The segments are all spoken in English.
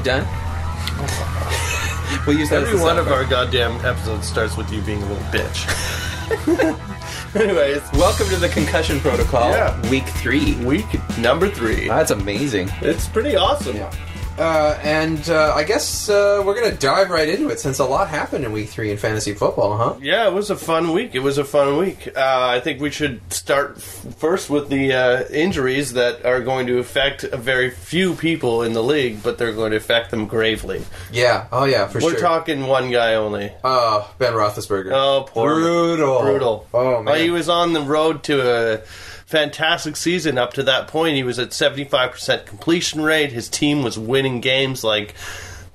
You done? we'll use that Every one of our goddamn episodes starts with you being a little bitch. Anyways, Welcome to the concussion protocol. Yeah. Week three. week number three. That's amazing. It's pretty awesome. Uh, and uh, I guess uh, we're going to dive right into it since a lot happened in week three in fantasy football, huh? Yeah, it was a fun week. It was a fun week. Uh, I think we should start f- first with the uh, injuries that are going to affect a very few people in the league, but they're going to affect them gravely. Yeah. Oh, yeah, for sure. We're talking one guy only. uh, Ben Roethlisberger. Oh, poor Brutal. brutal. Oh, man. he was on the road to a fantastic season up to that point. He was at seventy five percent completion rate. His team was winning games like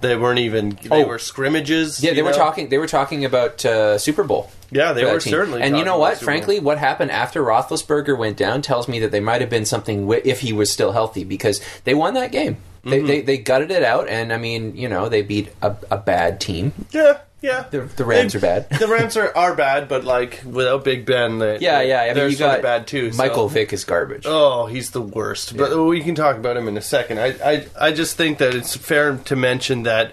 they weren't even. They Oh. were scrimmages. yeah, they were talking. They were talking about uh, Super Bowl. Yeah, they were team. certainly. And you know what? Frankly, what happened after Roethlisberger went down tells me that they might have been something wi- if he was still healthy because they won that game. They, Mm-hmm. they, they gutted it out, and I mean, you know, they beat a, a bad team. yeah, yeah. The, the Rams They- are bad. the Rams are, are bad, but like without Big Ben, they, Yeah, yeah. I mean, they're you sort got of bad too. so- Michael Vick is garbage. Oh, he's the worst. But we can talk about him in a second. I, I, I just think that it's fair to mention that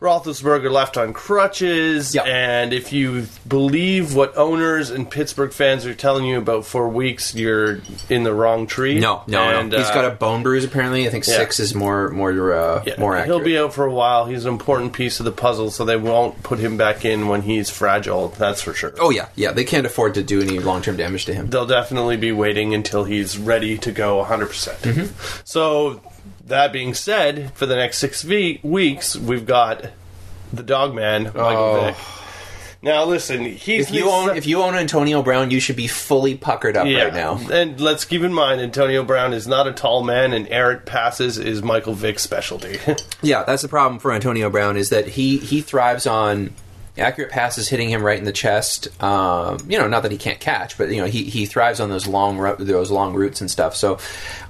Roethlisberger left on crutches, Yeah. and if you believe what owners and Pittsburgh fans are telling you about four weeks, you're in the wrong tree. No, no, and, no. He's uh, got a bone bruise. Apparently, I think yeah. six is more more uh, yeah, more accurate. He'll be out for a while. He's an important piece of the puzzle, so they won't put him back in when he's fragile. That's for sure. oh yeah, yeah. They can't afford to do any long term damage to him. they'll definitely be waiting until he's ready to go 100%. percent Mm-hmm. So, that being said, for the next six ve- weeks, we've got the dog man, Michael Oh. Vick. Now, listen, he's If you own if you own Antonio Brown, you should be fully puckered up right now. And let's keep in mind, Antonio Brown is not a tall man, and errant passes is Michael Vick's specialty. Yeah, that's the problem for Antonio Brown is that he he thrives on accurate passes hitting him right in the chest. Um, you know, not that he can't catch, but you know he, he thrives on those long ro- those long routes and stuff. So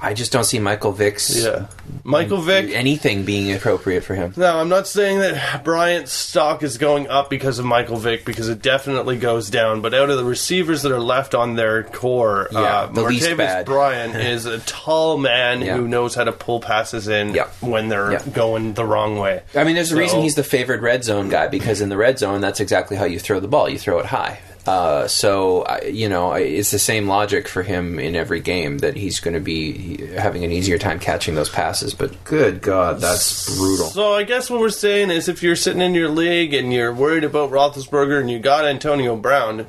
I just don't see Michael Vick's yeah. Michael Vick. anything being appropriate for him. No, I'm not saying that Bryant's stock is going up because of Michael Vick, because it definitely goes down. But out of the receivers that are left on their core, Yeah, uh, the Martavis. Bryant is a tall man Yeah. who knows how to pull passes in Yeah. when they're Yeah. going the wrong way. I mean, there's a reason he's the favored red zone guy because in the red zone, that's exactly how you throw the ball. You throw it high. Uh, so I- you know, I- it's the same logic for him in every game that he's going to be having an easier time catching those passes. But good God, that's brutal. So I guess what we're saying is, if you're sitting in your league and you're worried about Roethlisberger and you got Antonio Brown,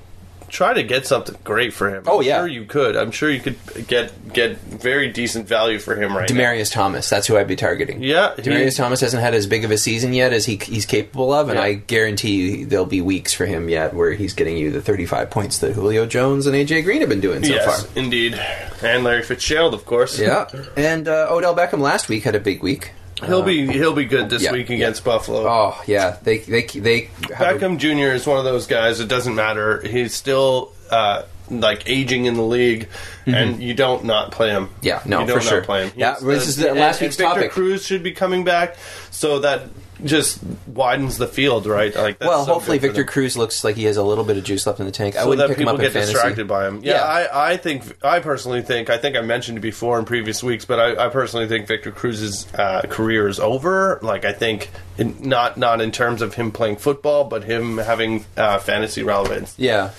try to get something great for him. Oh, I'm yeah. sure you could. I'm sure you could get get very decent value for him right now. Demaryius Thomas, that's who I'd be targeting. Yeah, he- Demaryius Thomas hasn't had as big of a season yet as he, he's capable of, and Yeah. I guarantee you there'll be weeks for him yet where he's getting you the 35 points that Julio Jones and AJ Green have been doing so yes, far. indeed, and Larry Fitzgerald, of course. Yeah, and uh, Odell Beckham last week had a big week. He'll be he'll be good this yeah, week against Buffalo. Oh yeah, they they they have a- Beckham Jr. is one of those guys. It doesn't matter. He's still uh, like aging in the league, and you don't not play him. Mm-hmm. Yeah, no, you don't for not sure. Play him. Yeah, this is the last and- week's and Victor topic. Cruz should be coming back, so that just widens the field, right? Like that's well, so hopefully Victor. Cruz looks like he has a little bit of juice left in the tank. I so wouldn't that pick him up in get fantasy. distracted by him. Yeah, Yeah. I, I think I personally think I think I mentioned it before in previous weeks, but I, I personally think Victor Cruz's uh, career is over. Like I think in, not not in terms of him playing football, but him having uh, fantasy relevance. Yeah.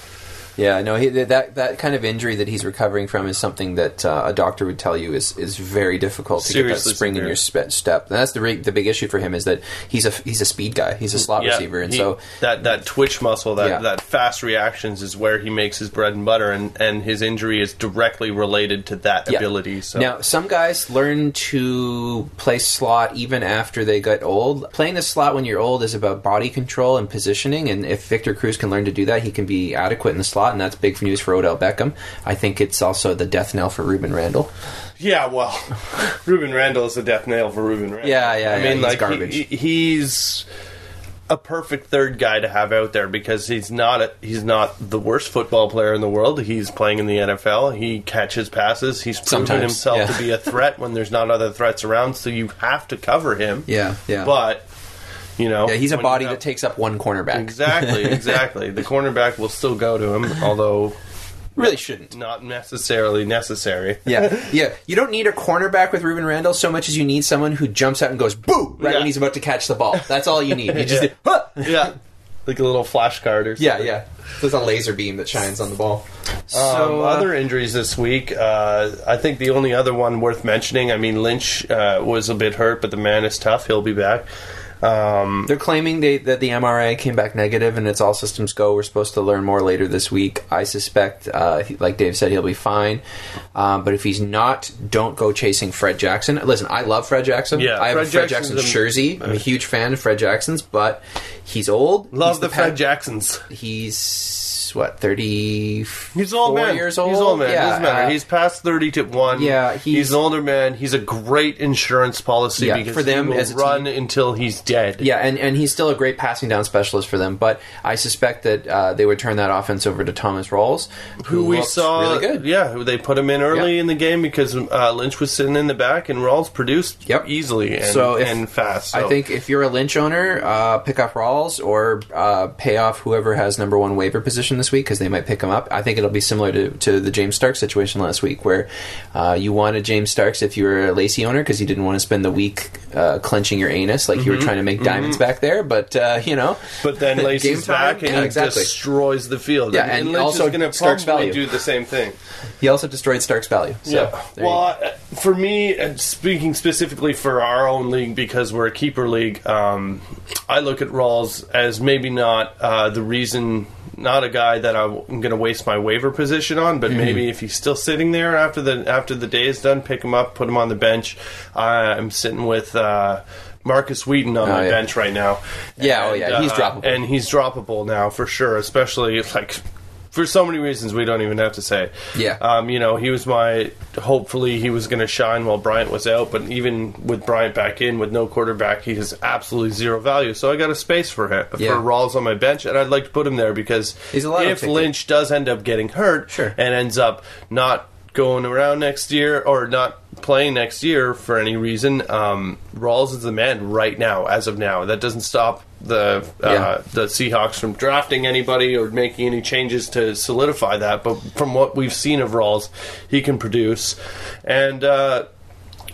Yeah, no, he, that that kind of injury that he's recovering from is something that uh, a doctor would tell you is, is very difficult to get that spring in your spe- step. And that's the re- the big issue for him is that he's a he's a speed guy, he's a slot receiver, and he- so that that twitch muscle, that Yeah. that fast reactions is where he makes his bread and butter, and and his injury is directly related to that Yeah. ability. So Now, some guys learn to play slot even after they get old. Playing the slot when you're old is about body control and positioning, and if Victor Cruz can learn to do that, he can be adequate in the slot, and that's big news for Odell Beckham. I think it's also the death knell for Reuben Randle. yeah, well, Reuben Randle is a death nail for Reuben Randle. Yeah, yeah, I yeah, mean, he's like garbage. he- he's a perfect third guy to have out there because he's not a, he's not the worst football player in the world. He's playing in the NFL. He catches passes. He's proven Sometimes, himself yeah. to be a threat when there's not other threats around. So you have to cover him. Yeah, yeah. But you know, yeah, he's a body have- that takes up one cornerback. Exactly, exactly. the cornerback will still go to him, although Really shouldn't. not necessarily necessary. Yeah, yeah. You don't need a cornerback with Reuben Randle so much as you need someone who jumps out and goes boo right Yeah. when he's about to catch the ball. That's all you need. You just Yeah. huh! yeah, like a little flash card or something. yeah, yeah. There's a laser beam that shines on the ball. Um, So uh, other injuries this week. Uh, I think the only other one worth mentioning. I mean, Lynch uh, was a bit hurt, but the man is tough. He'll be back. Um, They're claiming they, that the MRI came back negative and it's all systems go. We're supposed to learn more later this week. I suspect, uh, he- like Dave said, he'll be fine. Um, but if he's not, don't go chasing Fred Jackson. Listen, I love Fred Jackson. Yeah, I have Fred a Fred Jackson's Jackson jersey. I'm a huge fan of Fred Jackson's, but he's old. love He's the, pa- Fred Jacksons. He's what thirty? He's an old man. Years old. He's an old man. Yeah, Doesn't matter. uh, he's past thirty to one. Yeah, he's, he's- an older man. He's a great insurance policy Yeah, because for them as run until he's dead. Yeah, and, and he's still a great passing down specialist for them. But I suspect that uh, they would turn that offense over to Thomas Rawls, who we saw. really good. Yeah, who they put him in early Yeah. in the game because uh, Lynch was sitting in the back and Rawls produced Yep. easily and, So if- and fast. I think if you're a Lynch owner, uh, pick up Rawls or uh, pay off whoever has number one waiver position this week because they might pick him up. I think it'll be similar to, to the James Stark situation last week where uh, you wanted James Starks if you were a Lacy owner because you didn't want to spend the week uh, clenching your anus like you were trying to make diamonds back there. But, uh, you know. Mm-hmm. But then Lacy's back and Yeah, exactly. destroys the field. Yeah, and Lynch also going to Stark's probably value. do the same thing. He also destroyed Starks' value. So, yeah. Well, uh, for me, uh, speaking specifically for our own league because we're a keeper league, um, I look at Rawls as maybe not uh, the reason. Not a guy that I'm going to waste my waiver position on, Mm-hmm. but maybe if he's still sitting there after the after the day is done, pick him up, put him on the bench. I'm sitting with uh, Markus Wheaton on Oh, my yeah. bench right now. Yeah, oh, yeah, he's uh, droppable. and he's droppable now for sure, especially like for so many reasons we don't even have to say. Yeah. Um, you know, he was my hopefully he was going to shine while Bryant was out, but even with Bryant back in with no quarterback, he has absolutely zero value. So I got a space for him Yeah. for Rawls on my bench, and I'd like to put him there because He's a if. Lynch does end up getting hurt Sure. and ends up not going around next year or not playing next year for any reason, um, Rawls is the man right now, as of now. That doesn't stop the uh, Yeah. the Seahawks from drafting anybody or making any changes to solidify that. But from what we've seen of Rawls, he can produce. And uh,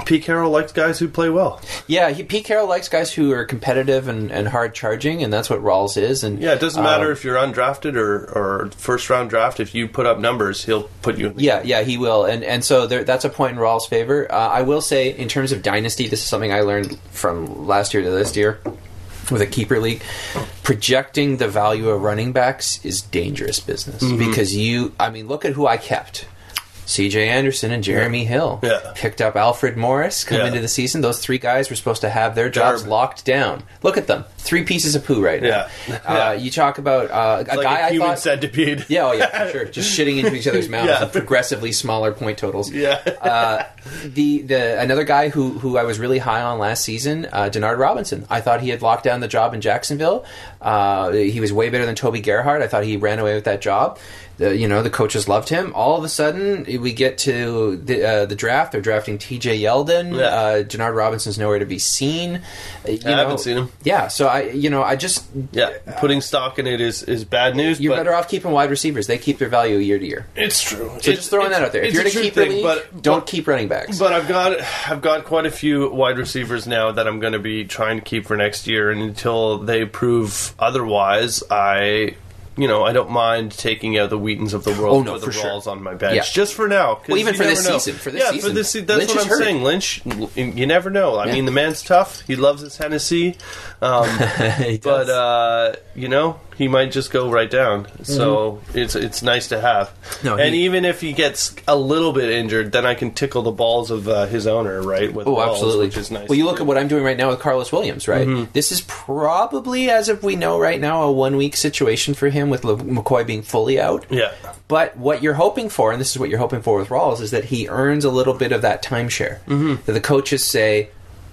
Pete Carroll likes guys who play well. Yeah, he, Pete Carroll likes guys who are competitive and, and hard charging, and that's what Rawls is. And Yeah, it doesn't matter um, if you're undrafted or, or first round draft. If you put up numbers, he'll put you in Yeah, yeah, he will, and and so there, that's a point in Rawls' favor. Uh, I will say, in terms of dynasty, this is something I learned from last year to this year with a keeper league. Projecting the value of running backs is dangerous business Mm-hmm. because you, I mean, look at who I kept. C.J. Anderson and Jeremy Hill Yeah. picked up Alfred Morris come Yeah. into the season. Those three guys were supposed to have their jobs Darb. locked down. Look at them, three pieces of poo right now. Yeah. Uh, you talk about uh, a like guy a I human thought centipede. yeah, oh yeah, for sure. Just shitting into each other's mouths Yeah. progressively smaller point totals. Yeah. uh, the the another guy who who I was really high on last season, uh, Denard Robinson. I thought he had locked down the job in Jacksonville. Uh, he was way better than Toby Gerhart. I thought he ran away with that job. The, you know the coaches loved him. All of a sudden, we get to the, uh, the draft. They're drafting T.J. Yeldon. Yeah. Uh, Denard Robinson's nowhere to be seen. Uh, You I know, haven't seen him. Yeah, so I you know I just Yeah, putting stock in it is, is bad news. you're but better off keeping wide receivers. They keep their value year to year. It's true. So just throwing that out there. If you're in a keeper league, but don't keep running backs. But I've got I've got quite a few wide receivers now that I'm going to be trying to keep for next year, and until they prove otherwise, I. You know, I don't mind taking out the Wheatons of the world Oh, no, for the sure. On my bench, Yeah. just for now. Well, even for this know. season, for this yeah, season. for this se- That's Lynch what I'm hurt. saying. Lynch, you never know. I Yeah. mean, the man's tough. He loves his Hennessy, um, but uh, you know, he might just go right down. So it's it's nice to have. Mm-hmm. No, and he- even if he gets a little bit injured, then I can tickle the balls of uh, his owner, right? With Oh, balls, absolutely. which is nice. Well, you to look do. at what I'm doing right now with Karlos Williams, right? Mm-hmm. This is probably, as of we know right now, a one week situation for him with Le- McCoy being fully out. Yeah, But what you're hoping for, and this is what you're hoping for with Rawls, is that he earns a little bit of that timeshare. Mm-hmm. That the coaches say,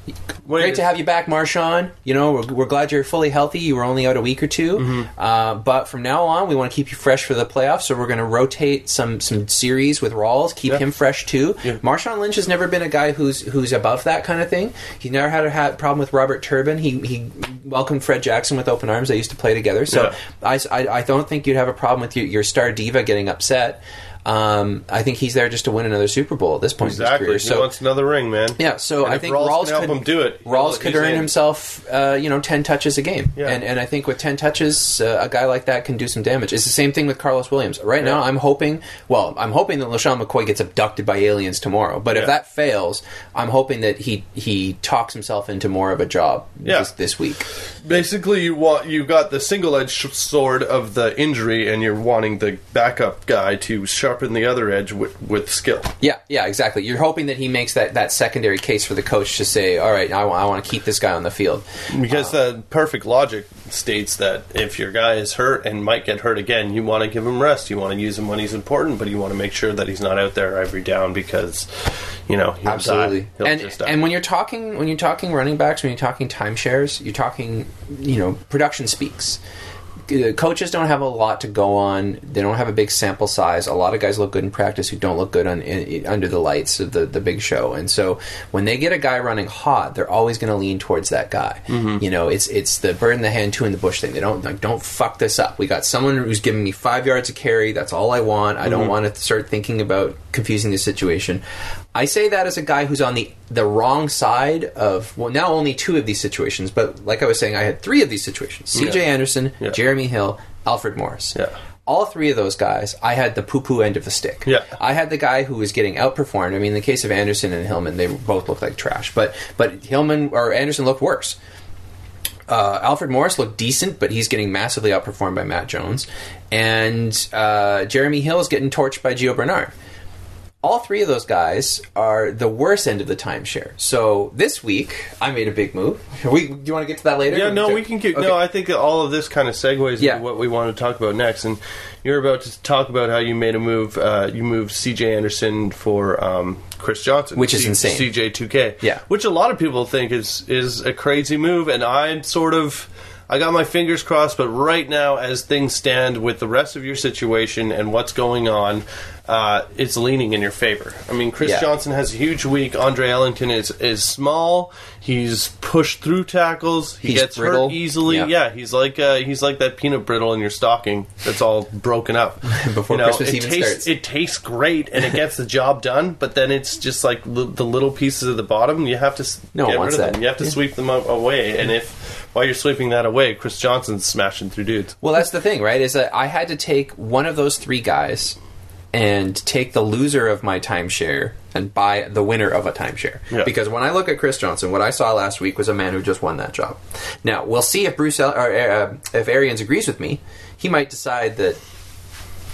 Wait, Great to have you back, Marshawn. You know, we're, we're glad you're fully healthy. You were only out a week or 2 Mm-hmm. uh, but from now on, we want to keep you fresh for the playoffs. So we're going to rotate some some series with Rawls, keep Yeah. him fresh too. Yeah. Marshawn Lynch has never been a guy who's who's above that kind of thing. He's never had a had problem with Robert Turbin. He he welcomed Fred Jackson with open arms. They used to play together. So Yeah. I, I, I don't think you'd have a problem with your, your star diva getting upset. Um, I think he's there just to win another Super Bowl at this point in Exactly. his career. he So wants another ring, man. yeah, so And I think Rawls Rawls can help could him do it, Rawls could in. earn himself, uh, you know, ten touches a game, Yeah. and and I think with ten touches, uh, a guy like that can do some damage. It's the same thing with Karlos Williams. Right now, I'm hoping. Well, I'm hoping that LeSean McCoy gets abducted by aliens tomorrow. But if that fails, I'm hoping that he he talks himself into more of a job Yeah. this, this week. Basically, you want you got the single-edged sword of the injury, and you're wanting the backup guy to sharpen the other edge with, with skill. Yeah, yeah, exactly. You're hoping that he makes that, that secondary case for the coach to say, all right, I, want to keep this guy on the field. Because uh, the perfect logic states that if your guy is hurt and might get hurt again, you want to give him rest. You want to use him when he's important, but you want to make sure that he's not out there every down because, you know, he'll Absolutely. And and when you're talking when you're talking running backs, when you're talking timeshares, you're talking you know production speaks. Uh, Coaches don't have a lot to go on. They don't have a big sample size. A lot of guys look good in practice who don't look good on, in, under the lights of the, the big show. And so when they get a guy running hot, they're always going to lean towards that guy. Mm-hmm. You know, it's it's the bird in the hand, two in the bush thing. They don't like don't fuck this up. We got someone who's giving me five yards of carry. That's all I want. I Mm-hmm. don't want to start thinking about confusing the situation. I say that as a guy who's on the the wrong side of well, now only two of these situations, but like I was saying, I had three of these situations: C.J. Yeah. Anderson, Yeah. Jeremy Hill, Alfred Morris. Yeah. All three of those guys, I had the poo-poo end of the stick. Yeah. I had the guy who was getting outperformed. I mean, in the case of Anderson and Hillman, they both looked like trash, but but Hillman or Anderson looked worse. Uh, Alfred Morris looked decent, but he's getting massively outperformed by Matt Jones, and uh, Jeremy Hill is getting torched by Gio Bernard all three of those guys are the worst end of the timeshare. So this week, I made a big move. We, do you want to get to that later? Yeah, no, we can. Okay. No, I think all of this kind of segues Yeah. into what we want to talk about next. And you're about to talk about how you made a move. Uh, you moved C.J. Anderson for um, Chris Johnson, Which is insane. C.J. 2K, Yeah. which a lot of people think is is a crazy move, and I'm sort of. I got my fingers crossed, but right now, as things stand with the rest of your situation and what's going on, uh, it's leaning in your favor. I mean, Chris Yeah. Johnson has a huge week. Andre Ellington is is small. He's pushed through tackles. He He's gets brittle. hurt easily. Yeah. Yeah. he's like uh, he's like that peanut brittle in your stocking that's all broken up Before You know, Christmas it tastes, starts. It tastes great and it gets the job done, but then it's just like l- the little pieces at the bottom. You have to s- No get rid of that. them. You have to sweep them away. And if while you're sweeping that away, Chris Johnson's smashing through dudes. Well, that's the thing, right? Is that I had to take one of those three guys and take the loser of my timeshare and buy the winner of a timeshare. Yeah. Because when I look at Chris Johnson, what I saw last week was a man who just won that job. Now we'll see if Bruce El- or uh, if Arians agrees with me. He might decide that.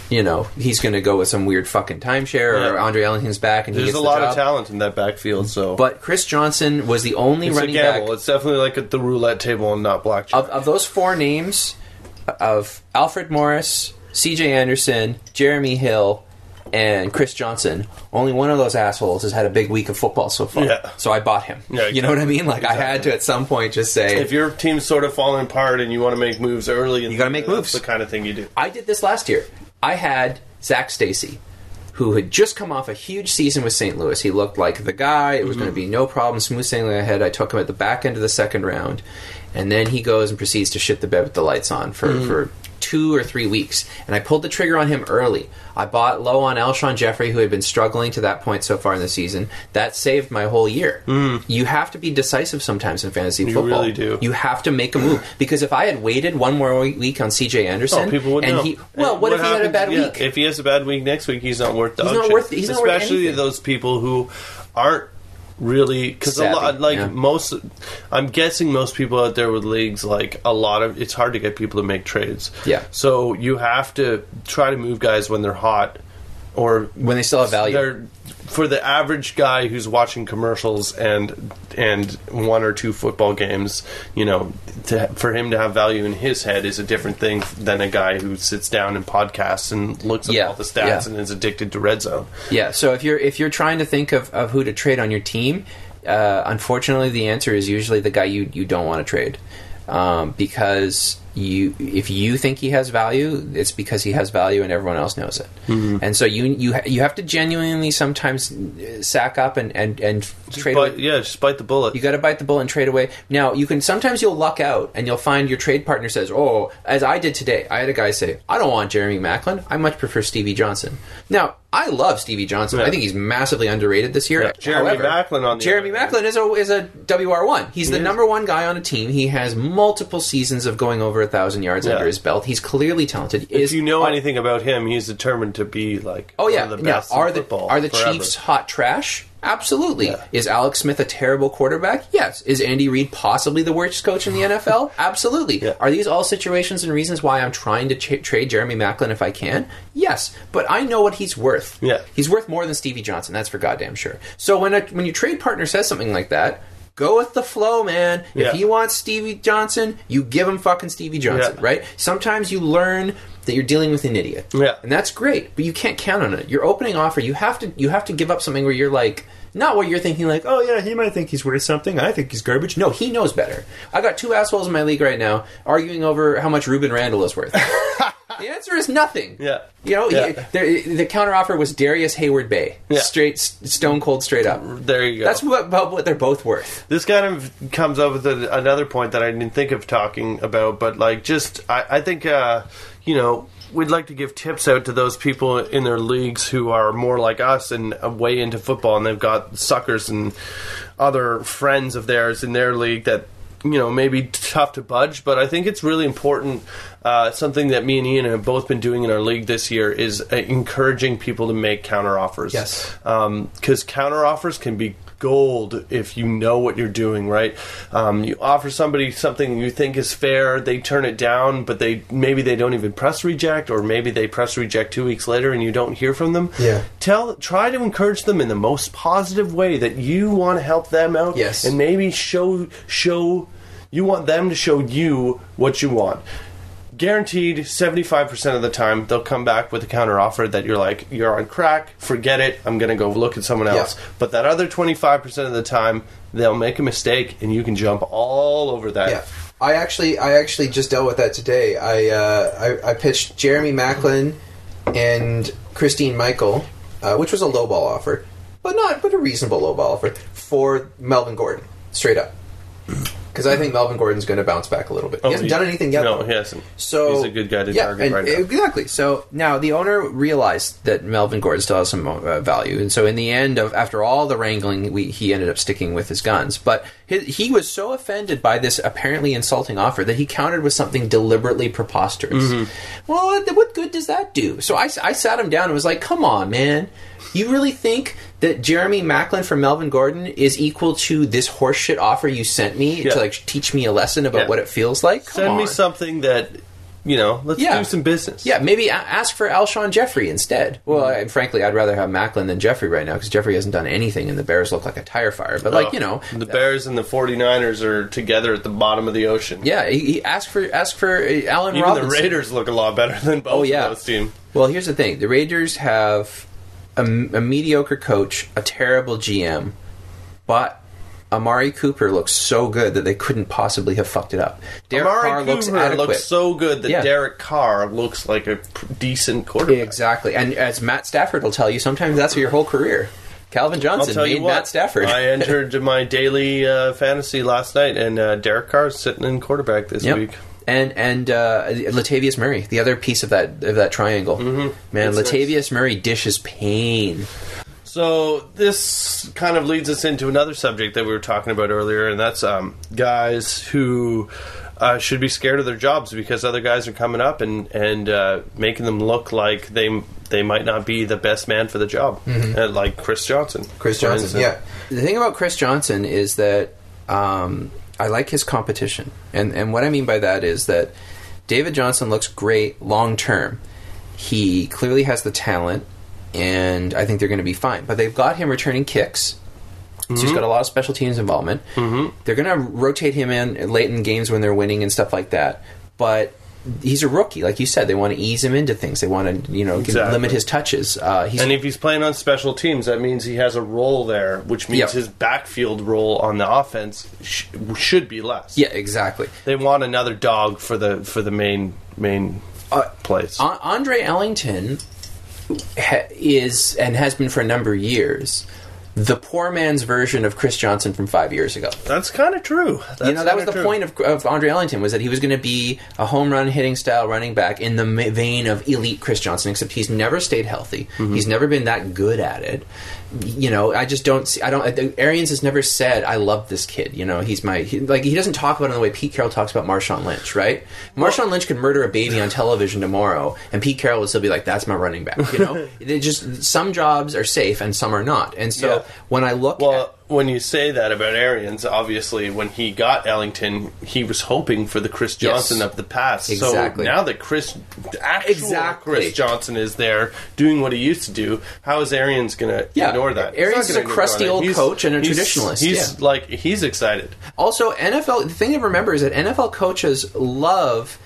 You know he's going to go with some weird fucking timeshare, or Yeah. Andre Ellington's back, and he There's a the lot job. of talent in that backfield, so But Chris Johnson was the only it's a running gamble. back It's definitely like at the roulette table and not blackjack. of, of those four names of Alfred Morris, C.J. Anderson, Jeremy Hill, and Chris Johnson, only one of those assholes has had a big week of football so far. Yeah. So I bought him. Yeah, You know what I mean? Like I had to at some point just say, if your team's sort of falling apart and you want to make moves early, You gotta make that's moves. The kind of thing you do. I did this last year. I had Zac Stacy, who had just come off a huge season with St. Louis. He looked like the guy. It was mm-hmm. going to be no problem, smooth sailing ahead. I took him at the back end of the second round, and then he goes and proceeds to shit the bed with the lights on for, mm-hmm. for two or three weeks. And I pulled the trigger on him early. I bought low on Alshon Jeffery, who had been struggling to that point so far in the season. That saved my whole year. Mm. You have to be decisive sometimes in fantasy You football. really do. You have to make a move because if I had waited one more week on C.J. Anderson, Oh, people would and know. he well, And what, if he had a happens- bad yeah, week? If he has a bad week next week, he's not worth the He's not worth- he's not worth Especially those people who aren't really because a lot like yeah. most i'm guessing most people out there with leagues like a lot of it's hard to get people to make trades Yeah. so you have to try to move guys when they're hot or when they still have value. they're for the average guy who's watching commercials and and one or two football games, you know, to, for him to have value in his head is a different thing than a guy who sits down and podcasts and looks at Yeah, all the stats yeah. and is addicted to red zone. Yeah. So if you're if you're trying to think of, of who to trade on your team, uh, unfortunately, the answer is usually the guy you you don't want to trade um, because you if you think he has value, it's because he has value and everyone else knows it. Mm-hmm. And so you you you have to genuinely sometimes uh, sack up and and and trade. Bite- away- yeah, just bite the bullet. You got to bite the bullet and trade away. Now you can sometimes you'll luck out and you'll find your trade partner says, "Oh, as I did today, I had a guy say, I don't want Jeremy Maclin. I much prefer Stevie Johnson." Now I love Stevie Johnson. Yeah. I think he's massively underrated this year. Yeah. Jeremy However, Maclin on the Jeremy. Maclin is a is a WR one. He's the is. number one guy on a team. He has multiple seasons of going over thousand yards Yeah. under his belt. He's clearly talented. if Is you know are- anything about him, he's determined to be like Oh yeah, one of the yeah. best Are the are the forever. Chiefs hot trash? Absolutely. Yeah. Is Alex Smith a terrible quarterback? Yes. Is Andy Reid possibly the worst coach in the NFL? Absolutely. Yeah. Are these all situations and reasons why I'm trying to ch- trade Jeremy Maclin if I can? Yes, but I know what he's worth. Yeah. he's worth more than Stevie Johnson. That's for goddamn sure. So when a, when your trade partner says something like that. Go with the flow, man. Yeah. If he wants Stevie Johnson, you give him fucking Stevie Johnson, Yeah. right? Sometimes you learn that you're dealing with an idiot. Yeah. And that's great, but you can't count on it. Your opening offer, you have to you have to give up something where you're like not what you're thinking like, oh yeah, he might think he's worth something. I think he's garbage. No, he knows better. I got two assholes in my league right now arguing over how much Reuben Randle is worth. the answer is nothing. Yeah. You know, Yeah. he, the counteroffer was Darrius Heyward-Bey. Yeah. Straight, stone cold, straight up. There you go. That's what, about what they're both worth. this kind of comes up with a, another point that I didn't think of talking about, but like just I, I think uh, you know we'd like to give tips out to those people in their leagues who are more like us and way into football, and they've got suckers and other friends of theirs in their league that you know maybe tough to budge. But I think it's really important. Uh, something that me and Ian have both been doing in our league this year is uh, encouraging people to make counter offers. Yes. because counter offers can be gold if you know what you're doing right um, you offer somebody something you think is fair they turn it down but they maybe they don't even press reject or maybe they press reject two weeks later and you don't hear from them Yeah. tell try to encourage them in the most positive way that you want to help them out Yes. and maybe show show you want them to show you what you want guaranteed 75% of the time they'll come back with a counter offer that you're like you're on crack forget it i'm going to go look at someone else Yeah. but that other 25% of the time they'll make a mistake and you can jump all over that Yeah, I actually, I actually just dealt with that today. I, uh, I, I pitched Jeremy Maclin and Christine Michael, uh, which was a low ball offer, but not, but a reasonable low ball offer for Melvin Gordon, straight up. Because I think Melvin Gordon's going to bounce back a little bit. he hasn't he- done anything yet. no though. he hasn't So he's a good guy to yeah, target and- right now Exactly. So now the owner realized that Melvin Gordon still has some uh, value, and so in the end of after all the wrangling, we, he ended up sticking with his guns. But he, he was so offended by this apparently insulting offer that he countered with something deliberately preposterous. Mm-hmm. Well, what, what good does that do? So I sat him down and was like, "Come on, man." You really think that Jeremy Maclin from Melvin Gordon is equal to this horseshit offer you sent me Yeah. to like teach me a lesson about Yeah. what it feels like? Come send me something that you know let's Yeah. do some business Yeah, maybe ask for Alshon Jeffery instead. Well, Mm-hmm. I, frankly, I'd rather have Maclin than Jeffery right now because Jeffery hasn't done anything, and the Bears look like a tire fire. But like Oh, you know, the bears and the 49ers are together at the bottom of the ocean yeah, he, he ask for ask for uh, Allen even Robinson. the raiders look a lot better than both Oh yeah, of those teams Well, here's the thing: the Raiders have a, a mediocre coach, a terrible GM, but. Amari Cooper looks so good that they couldn't possibly have fucked it up. Derek Amari Carr looks Cooper adequate. looks so good that Yeah. Derek Carr looks like a decent quarterback. exactly, and as Matt Stafford will tell you, sometimes that's your whole career. Calvin Johnson made what, Matt Stafford. I entered my daily uh, fantasy last night, and uh, Derek Carr's sitting in quarterback this Yep. week. And and uh, Latavius Murray, the other piece of that of that triangle. Man, It's Latavius Murray dishes pain. So this kind of leads us into another subject that we were talking about earlier, and that's um, guys who uh, should be scared of their jobs because other guys are coming up and and uh, making them look like they they might not be the best man for the job, uh, like Chris Johnson. Mm-hmm. Chris Johnson, yeah. The thing about Chris Johnson is that um, I like his competition, and and what I mean by that is that David Johnson looks great long term. He clearly has the talent, and I think they're going to be fine. But they've got him returning kicks. So he's got a lot of special teams involvement. Mm-hmm. They're going to rotate him in late in games when they're winning and stuff like that. But he's a rookie, like you said. They want to ease him into things. They want to, you know, Exactly. limit his touches. Uh, he's And if he's playing on special teams, that means he has a role there, which means Yep. his backfield role on the offense sh- should be less. yeah, exactly. They want another dog for the for the main main Uh, place. An- Andre Ellington ha- is and has been for a number of years the poor man's version of Chris Johnson from five years ago. That's kind of true. That's you know that was the true. point of, of Andre Ellington was that he was going to be a home run hitting style running back in the vein of elite Chris Johnson. Except he's never stayed healthy. Mm-hmm. He's never been that good at it. You know, I just don't see. I don't. Arians has never said I love this kid. You know, he's my he, like. He doesn't talk about it in the way Pete Carroll talks about Marshawn Lynch. Right? Marshawn Lynch could murder a baby on television tomorrow, and Pete Carroll would still be like, "That's my running back." You know, they just some jobs are safe and some are not. And so Yeah. when I look, Well, at, when you say that about Arians, obviously, when he got Ellington, he was hoping for the Chris Johnson Yes. of the past. Exactly. So now that Chris, actual Exactly. Chris Johnson is there doing what he used to do, how is Arians going to Yeah. ignore that? Arians is a crusty old coach and a he's- traditionalist, He's yeah. like he's excited. Also, NFL. The thing to remember is that NFL coaches love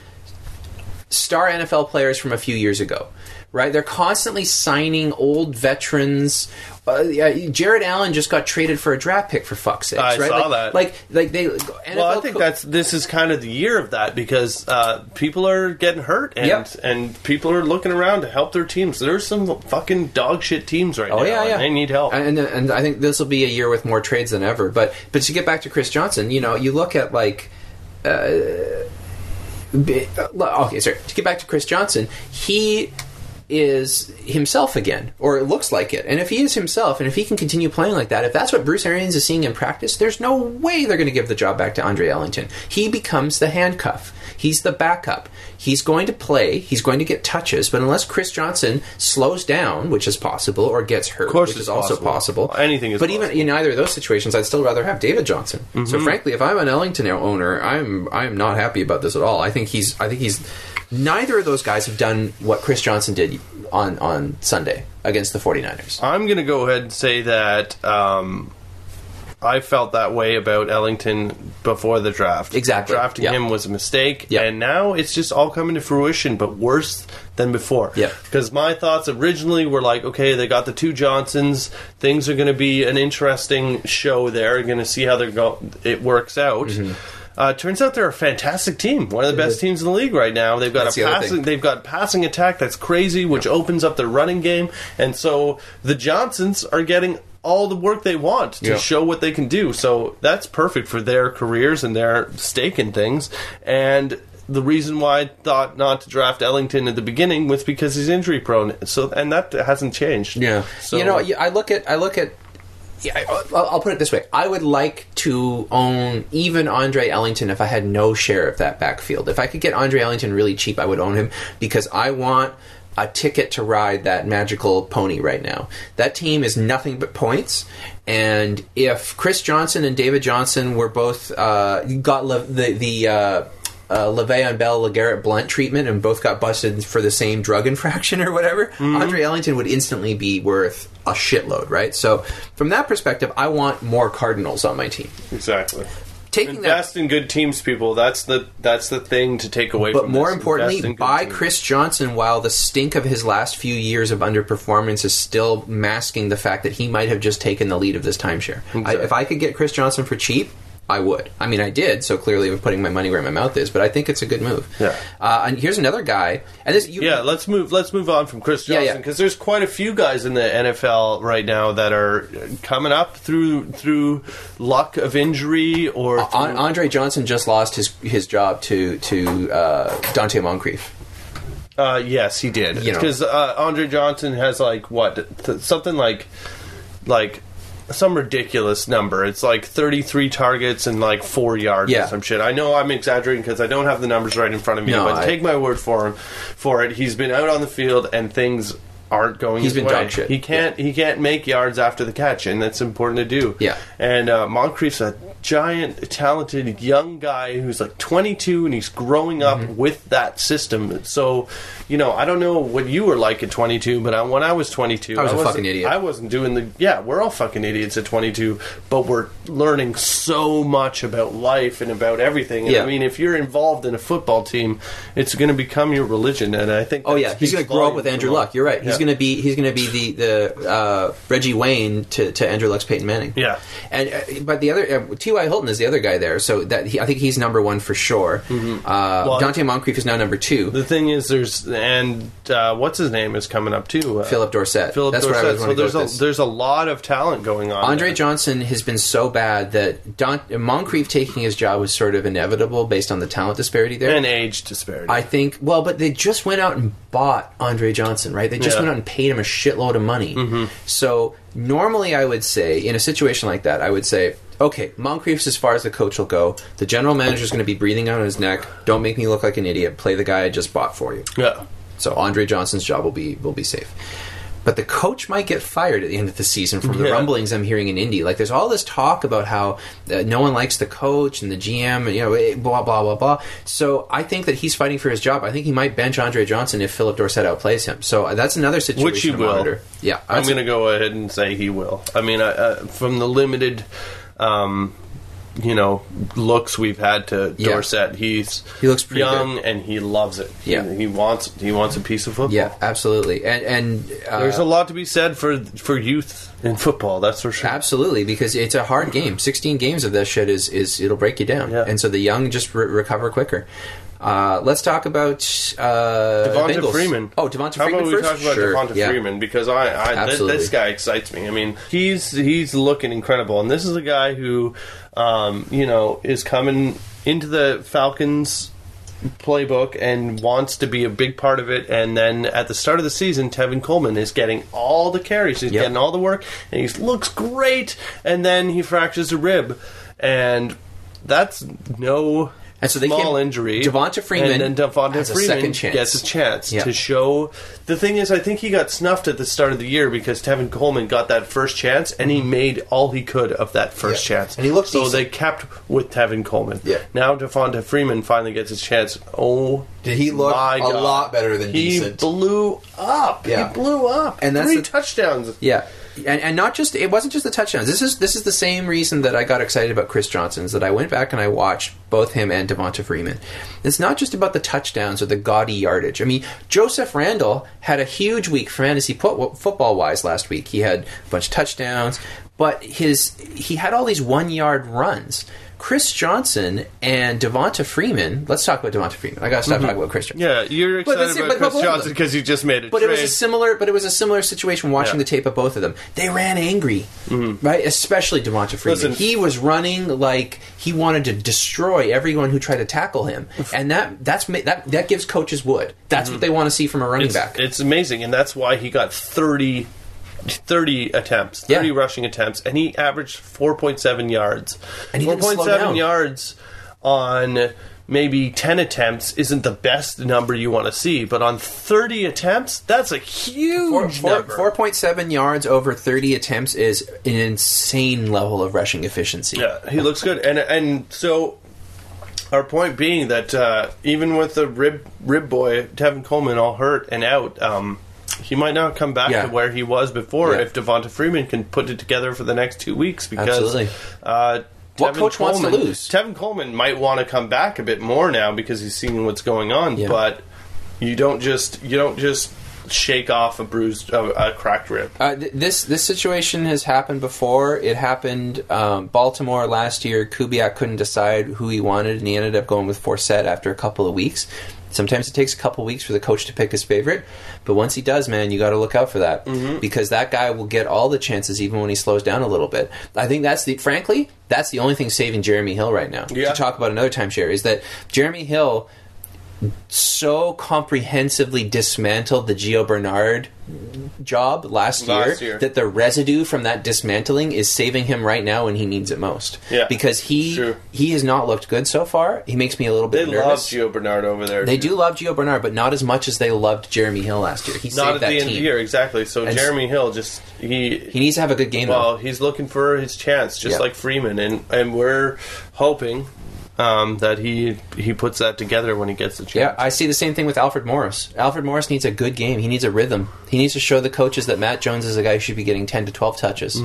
star NFL players from a few years ago. Right? They're constantly signing old veterans. Uh, yeah, Jared Allen just got traded for a draft pick for fuck's sake. I right? saw like, that. Like, like they. NFL Well, I think co- that's this is kind of the year of that because uh, people are getting hurt and Yep. and people are looking around to help their teams. There's some fucking dog shit teams right Oh now. yeah, yeah. They need help. and and I think this will be a year with more trades than ever. But but to get back to Chris Johnson, you know, you look at like. Uh, uh, okay, sorry. To get back to Chris Johnson, he is himself again, or it looks like it. And if he is himself, and if he can continue playing like that, if that's what Bruce Arians is seeing in practice, there's no way they're going to give the job back to Andre Ellington. He becomes the handcuff. He's the backup. He's going to play. He's going to get touches. But unless Chris Johnson slows down, which is possible, or gets hurt, which is also possible. possible. Anything is But even in either of those situations, I'd still rather have David Johnson. Mm-hmm. So frankly, if I'm an Ellington owner, I'm I'm not happy about this at all. I think he's I think he's neither of those guys have done what Chris Johnson did on on Sunday against the 49ers. I'm going to go ahead and say that um, I felt that way about Ellington before the draft. Exactly. Drafting Yeah. him was a mistake, Yeah. and now it's just all coming to fruition, but worse than before. Yeah. Because my thoughts originally were like, okay, they got the two Johnsons. Things are going to be an interesting show there. Going to see how they're go- it works out. Mm-hmm. Uh, turns out they're a fantastic team, one of the best teams in the league right now. They've got That's a the passing, they've got passing attack that's crazy, which opens up their running game, and so the Johnsons are getting all the work they want to Yeah. show what they can do. So that's perfect for their careers and their stake in things. And the reason why I thought not to draft Ellington at the beginning was because he's injury prone. So and that hasn't changed. Yeah. So you know, I look at I look at. Yeah, I'll, I'll put it this way: I would like to own even Andre Ellington if I had no share of that backfield. If I could get Andre Ellington really cheap, I would own him because I want a ticket to ride that magical pony right now. That team is nothing but points, and if Chris Johnson and David Johnson were both uh, got le- the the. Uh, uh, Le'Veon Bell, LeGarrette Blount treatment, and both got busted for the same drug infraction or whatever, Mm-hmm. Andre Ellington would instantly be worth a shitload, right? So, from that perspective, I want more Cardinals on my team. exactly. Taking Invest that, in good teams, people. That's the that's the thing to take away. but from more this. importantly, in buy teams. Chris Johnson while the stink of his last few years of underperformance is still masking the fact that he might have just taken the lead of this timeshare. I, if I could get Chris Johnson for cheap. I would. I mean, I did. So clearly, I'm putting my money where my mouth is. But I think it's a good move. Yeah. Uh, and here's another guy. And this, you, Yeah, let's move. Let's move on from Chris Yeah, Johnson yeah. because there's quite a few guys in the NFL right now that are coming up through through luck of injury or An- through- Andre Johnson just lost his his job to to uh, Donte Moncrief. Uh, yes, he did. You know. Because uh, Andre Johnson has like what th- something like like some ridiculous number. It's like 33 targets and like four yards Yeah. or some shit. I know I'm exaggerating because I don't have the numbers right in front of me, No, but I- take my word for him for it. He's been out on the field and things aren't going. He's been way. dog shit. He can't. He can't make yards after the catch, and that's important to do. Yeah. And uh, Moncrief's a giant, talented young guy who's like 22 and he's growing up Mm-hmm. with that system. So, you know, I don't know what you were like at 22, but I, when I was 22, I was a wasn't- fucking idiot. I wasn't doing the. Yeah, we're all fucking idiots at 22, but we're learning so much about life and about everything. And Yeah. I mean, if you're involved in a football team, it's going to become your religion, and I think. Oh yeah, he's going to grow up with Andrew Luck. You're right. He's Yeah. going to be he's going to be the the uh, Reggie Wayne to, to Andrew Luck's Peyton Manning. Yeah. and uh, but the other uh, T.Y. Hilton is the other guy there, so that he, I think he's number one for sure. Uh, Mm-hmm. Well, Donte Moncrief is now number two. The thing is, there's and uh, what's his name is coming up too. Uh, Phillip Dorsett. Philip That's Dorsett. where I was so wanting to go there's a there's a lot of talent going on. Andre there. Johnson has been so bad that Don, Moncrief taking his job was sort of inevitable based on the talent disparity there. and age disparity. I think well, but they just went out and bought Andre Johnson, right? They just Yeah. went out and paid him a shitload of money. So normally, I would say in a situation like that, I would say, okay, Moncrief's as far as the coach will go. The general manager is going to be breathing down his neck. Don't make me look like an idiot. Play the guy I just bought for you. yeah. So Andre Johnson's job will be will be safe. But the coach might get fired at the end of the season from the Yeah. rumblings I'm hearing in Indy. Like, there's all this talk about how uh, no one likes the coach and the GM, and you know, eh, blah blah blah blah. So I think that he's fighting for his job. I think he might bench Andre Johnson if Phillip Dorsett outplays him. So uh, that's another situation Which he will. monitor. Yeah, I'm going to go ahead and say he will. I mean, I, uh, from the limited, um, you know, looks we've had to Yeah. Dorsett, he's He looks pretty young and he loves it. He- Yeah. he, wants he wants a piece of football. Yeah, absolutely. And and uh, There's a lot to be said for for youth in football. That's for sure. Absolutely, because it's a hard game. Sixteen games of this shit is is it'll break you down, Yeah. and so the young just re- recover quicker. Uh, let's talk about uh, Devonta Bengals. Freeman. Oh, Devonta How Freeman about we first. talk about Sure. Devonta yeah. Freeman because I, I th- this guy excites me. I mean, he's he's looking incredible, and this is a guy who, um, you know, is coming into the Falcons playbook and wants to be a big part of it. And then at the start of the season, Tevin Coleman is getting all the carries, he's Yep. getting all the work, and he looks great. And then he fractures a rib, and that's no. And so they small came- injury. Devonta Freeman and then Devonta a Freeman chance. gets a chance Yeah. to show. The thing is, I think he got snuffed at the start of the year because Tevin Coleman got that first chance and he made all he could of that first Yeah. chance. And he looked so decent. they kept with Tevin Coleman. Yeah. Now Devonta Freeman finally gets his chance. Oh, Did he look a God. lot better than he decent? blew up. Yeah. He blew up. And that's three the- touchdowns. Yeah. And, and not just it wasn't just the touchdowns. This is this is the same reason that I got excited about Chris Johnson is that I went back and I watched both him and Devonta Freeman. It's not just about the touchdowns or the gaudy yardage. I mean, Joseph Randle had a huge week fantasy football wise last week. He had a bunch of touchdowns, but his he had all these one yard runs. Chris Johnson and Devonta Freeman. Let's talk about Devonta Freeman. I got to stop mm-hmm. talking about Chris Johnson. Yeah, you're But excited that's about but- but Chris of Johnson because you just made a But trade. it was a similar, but it was a similar situation watching Yeah. the tape of both of them. They ran angry, mm-hmm. right? Especially Devonta Freeman. Listen- he was running like he wanted to destroy everyone who tried to tackle him, and that that's that that gives coaches wood. That's mm-hmm. what they want to see from a running it's, back. It's amazing, and that's why he got 30, 30 attempts, Yeah. 30 rushing attempts, and he averaged 4.7 yards. And he 4.7 down. yards on maybe 10 attempts isn't the best number you want to see, but on 30 attempts, that's a huge Four- four- number. 4.7 yards over 30 attempts is an insane level of rushing efficiency. Yeah, he looks good, and and so our point being that uh, even with the rib rib boy Tevin Coleman all hurt and out, um, he might not come back Yeah. to where he was before Yeah. if Devonta Freeman can put it together for the next two weeks. Because Absolutely. Uh, What Tevin coach wants to Coleman- lose? Tevin Coleman might want to come back a bit more now because he's seeing what's going on, Yeah. but you don't just you don't just shake off a bruised a, a cracked rib. Uh, th- this this situation has happened before. It happened um, Baltimore last year. Kubiak couldn't decide who he wanted, and he ended up going with Forsett after a couple of weeks. Sometimes it takes a couple of weeks for the coach to pick his favorite, but once he does, man, you got to look out for that because that guy will get all the chances, even when he slows down a little bit. I think that's the, frankly, that's the only thing saving Jeremy Hill right now. Yeah. To talk about another timeshare is that Jeremy Hill so comprehensively dismantled the Gio Bernard job last, Last year, year. that the residue from that dismantling is saving him right now when he needs it most. Yeah, because he true. he has not looked good so far. He makes me a little They bit love nervous. Gio Bernard over there. They too. do love Gio Bernard, but not as much as they loved Jeremy Hill last year. He Not saved at that the end team. of the year, exactly. So And- Jeremy Hill just he He needs to have a good game. Well, though. he's looking for his chance, just Yeah. like Freeman, and and we're hoping um, that he he puts that together when he gets the chance. Yeah, I see the same thing with Alfred Morris. Alfred Morris needs a good game. He needs a rhythm. He needs to show the coaches that Matt Jones is a guy who should be getting 10 to 12 touches.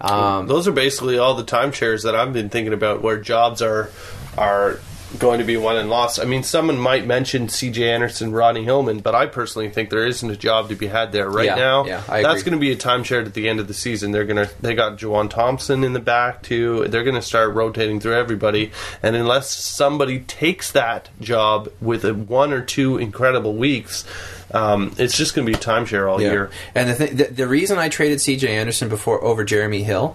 Um, Those are basically all the timeshares that I've been thinking about where jobs are are going to be won and lost. I mean, someone might mention C.J. Anderson, Rodney Hillman, but I personally think there isn't a job to be had there right Yeah, now. yeah, I That's going to be a timeshare at the end of the season. They're going to they got Juwan Thompson in the back too. They're going to start rotating through everybody, and unless somebody takes that job with a one or two incredible weeks. Um, it's just going to be a timeshare all Yeah. year. And the, th- the the reason I traded C.J. Anderson before over Jeremy Hill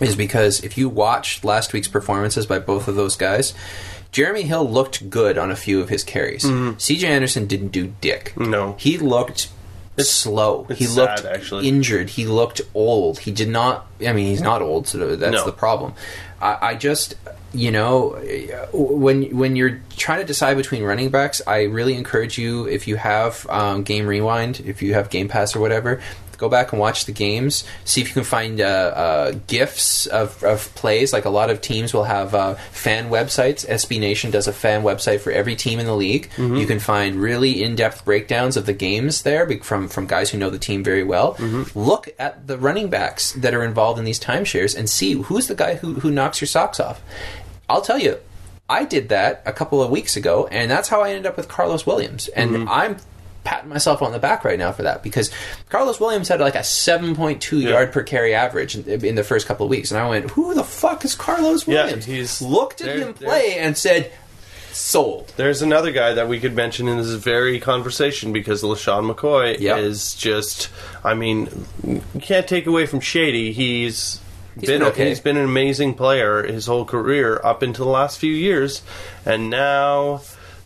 is because if you watched last week's performances by both of those guys, Jeremy Hill looked good on a few of his carries. C.J. Anderson didn't do dick. No. he looked. slow. it's he looked sad, actually. injured. He looked old. He did not. I mean, he's not old, so that's No. the problem. I, I just, you know, when when you're trying to decide between running backs, I really encourage you if you have um, Game Rewind, if you have Game Pass or whatever. Go back and watch the games. See if you can find uh, uh, gifs of, of plays. Like a lot of teams will have uh, fan websites. SB Nation does a fan website for every team in the league. You can find really in-depth breakdowns of the games there from from guys who know the team very well. Look at the running backs that are involved in these timeshares and see who's the guy who who knocks your socks off. I'll tell you, I did that a couple of weeks ago, and that's how I ended up with Karlos Williams. And I'm patting myself on the back right now for that because Karlos Williams had like a 7.2 yard per carry average in, in the first couple of weeks, and I went, "Who the fuck is Karlos Williams?" Yeah, Williams?" he's- looked at him play and said, "Sold." There's another guy that we could mention in this very conversation because LeSean McCoy Yep. is just, I mean, you can't take away from Shady. He's, He's been, been okay. he's been an amazing player his whole career up until the last few years, and now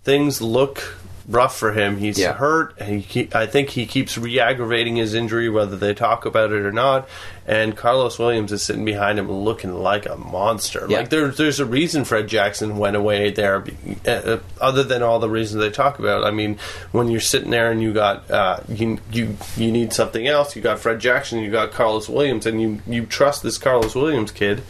things look rough for him. He's Yeah. hurt. And he, I think he keeps re-aggravating his injury, whether they talk about it or not. And Karlos Williams is sitting behind him, looking like a monster. Yeah. Like there, there's a reason Fred Jackson went away there, uh, uh, other than all the reasons they talk about. I mean, when you're sitting there and you got uh, you you you need something else, you got Fred Jackson, you got Karlos Williams, and you you trust this Karlos Williams kid.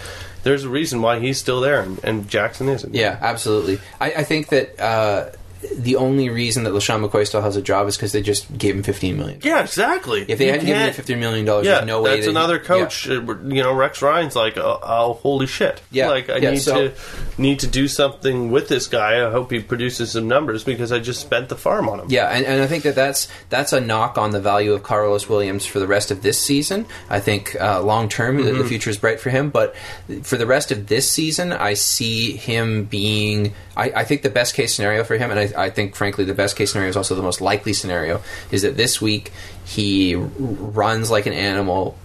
There's a reason why he's still there, and, and Jackson isn't. Yeah, absolutely. I, I think that uh, the only reason that LeSean McCoy still has a job is because they just gave him 15 million. Yeah, exactly. If they You hadn't given him 15 million dollars, Yeah, there's no way. that's another coach. uh, You know, Rex Ryan's like, oh, oh holy shit! Yeah, like I yeah, need so- to need to do something with this guy. I hope he produces some numbers because I just spent the farm on him. Yeah, and, and I think that that's that's a knock on the value of Karlos Williams for the rest of this season. I think uh, long term the, the future is bright for him, but for the rest of this season, I see him being. I, I think the best case scenario for him, and I, I think frankly the best case scenario is also the most likely scenario, is that this week he runs like an animal.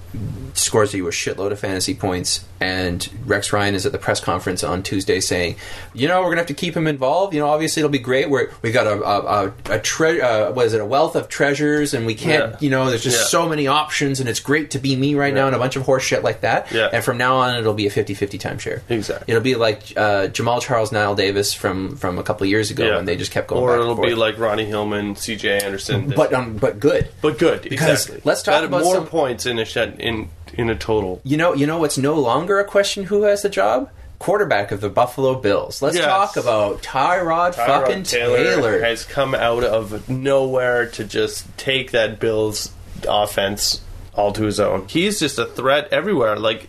Scores you a shitload of fantasy points, and Rex Ryan is at the press conference on Tuesday saying, "You know, we're gonna have to keep him involved. You know, obviously it'll be great. We're we got a a, a, a tre- uh, what is it? A wealth of treasures, and we can't. Yeah. You know, there's just Yeah. so many options, and it's great to be me right now, and a bunch of horse shit like that. Yeah. And from now on, it'll be a 50-50 timeshare. Exactly. It'll be like uh, Jamaal Charles, Knile Davis from from a couple of years ago, when they just kept going. or back it'll forth. be like Ronnie Hillman, C.J. Anderson, this- but um, but good. but good Because exactly. let's talk about more some- points in a shed, in in a total. You know, you know what's no longer a question: who has the job? Quarterback of the Buffalo Bills. Let's Yes. talk about Tyrod, fucking Tyrod Taylor. has come out of nowhere to just take that Bills offense all to his own. He's just a threat everywhere. Like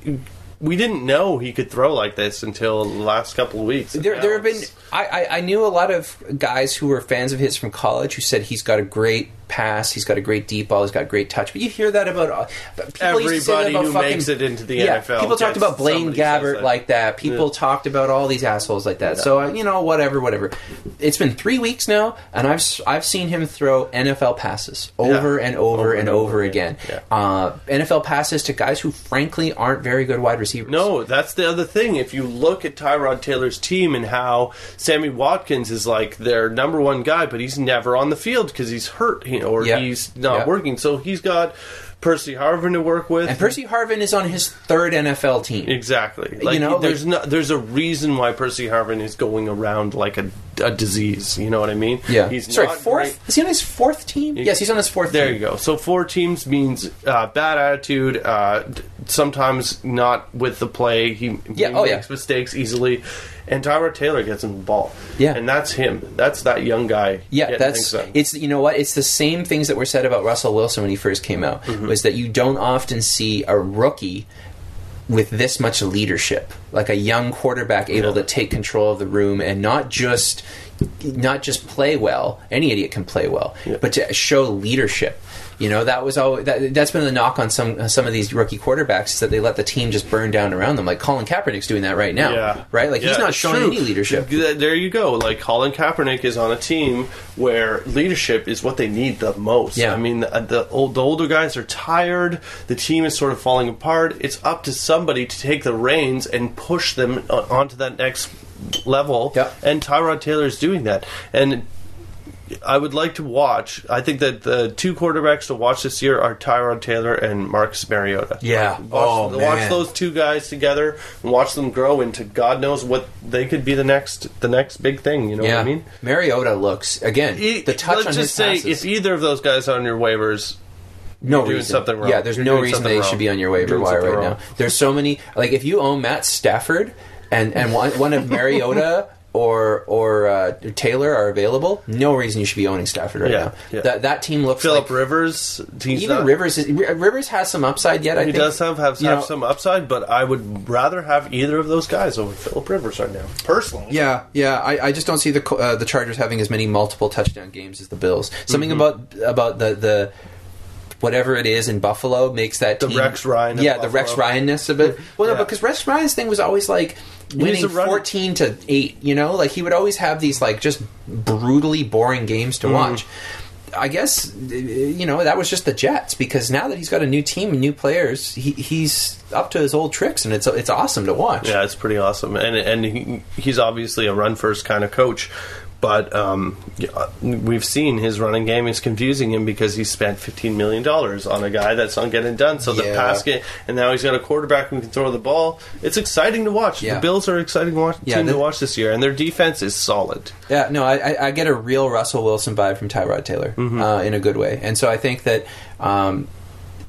we didn't know he could throw like this until the last couple of weeks. There, there have been. I, I, I knew a lot of guys who were fans of his from college who said he's got a great pass, he's got a great deep ball, he's got great touch. But you hear that about uh, people used to say that Everybody about who fucking, makes it into the yeah, NFL People talked about Blaine Gabbert that. like that. People talked about all these assholes like that. So uh, you know, whatever, whatever. It's been three weeks now, and I've I've seen him throw NFL passes over Yeah. and over, Over and over over again. again. Uh, NFL passes to guys who frankly aren't very good wide receivers. No, that's the other thing. If you look at Tyrod Taylor's team and how Sammy Watkins is like their number one guy, but he's never on the field because he's hurt, you or Yeah. he's not Yeah. working. So he's got Percy Harvin to work with. And Percy Harvin is on his third NFL team. Exactly. Like, know, there's like- no, there's a reason why Percy Harvin is going around like a, a disease. You know what I mean? Yeah. He's Sorry, not fourth? great. Is he on his fourth team? yes, he's on his fourth There team. you go. So four teams means uh, bad attitude, uh, sometimes not with the play. He, Yeah, he oh, yeah. makes mistakes easily, and Tyrod Taylor gets him the ball. Yeah. and that's him. That's that young guy. Yeah, that's it's you know what it's the same things that were said about Russell Wilson when he first came out Mm-hmm. was that you don't often see a rookie with this much leadership, like a young quarterback able Yeah. to take control of the room and not just not just play well. Any idiot can play well, Yeah. but to show leadership. You know that was always that, that's been the knock on some some of these rookie quarterbacks is that they let the team just burn down around them. Like Colin Kaepernick's doing that right now, Yeah. right? Like he's not showing true. any leadership. There you go. Like Colin Kaepernick is on a team where leadership is what they need the most. Yeah. I mean, the, the, old, the older guys are tired. The team is sort of falling apart. It's up to somebody to take the reins and push them uh, onto that next level. Yeah. And Tyrod Taylor is doing that. And I would like to watch. I think that the two quarterbacks to watch this year are Tyrod Taylor and Marcus Mariota. Yeah. Watch, Oh, watch those two guys together and watch them grow into God knows what they could be the next the next big thing. You know yeah, what I mean? Mariota looks again the touch let's just say passes. if either of those guys are on your waivers, no reason. something wrong. Yeah, there's You're no reason they wrong. should be on your waiver wire right wrong. now. There's so many. Like if you own Matt Stafford and and one, one of Mariota. Or or uh, Taylor are available. No reason you should be owning Stafford right Yeah, now. yeah. That that team looks Philip like Rivers, even not- Rivers. Is, Rivers has some upside yet. I He think. does have have, have know- some upside, but I would rather have either of those guys over Philip Rivers right now, personally. Yeah, yeah. I, I just don't see the uh, the Chargers having as many multiple touchdown games as the Bills. Something Mm-hmm. about about the the whatever it is in Buffalo makes that The team, Rex Ryan Yeah, the Rex Ryanness of it. Well, no, Yeah. because Rex Ryan's thing was always like winning fourteen to eight. You know, like he would always have these like just brutally boring games to mm-hmm. watch. I guess you know that was just the Jets because now that he's got a new team and new players, he, he's up to his old tricks and it's it's awesome to watch. Yeah, it's pretty awesome, and and he, he's obviously a run first kind of coach. But um, we've seen his running game is confusing him because he spent fifteen million dollars on a guy that's not getting done. So the Yeah. pass game, and now he's got a quarterback who can throw the ball. It's exciting to watch. Yeah. The Bills are exciting watch, Yeah, team the- to watch this year, and their defense is solid. Yeah, no, I, I- get a real Russell Wilson vibe from Tyrod Taylor uh, in a good way, and so I think that. Um,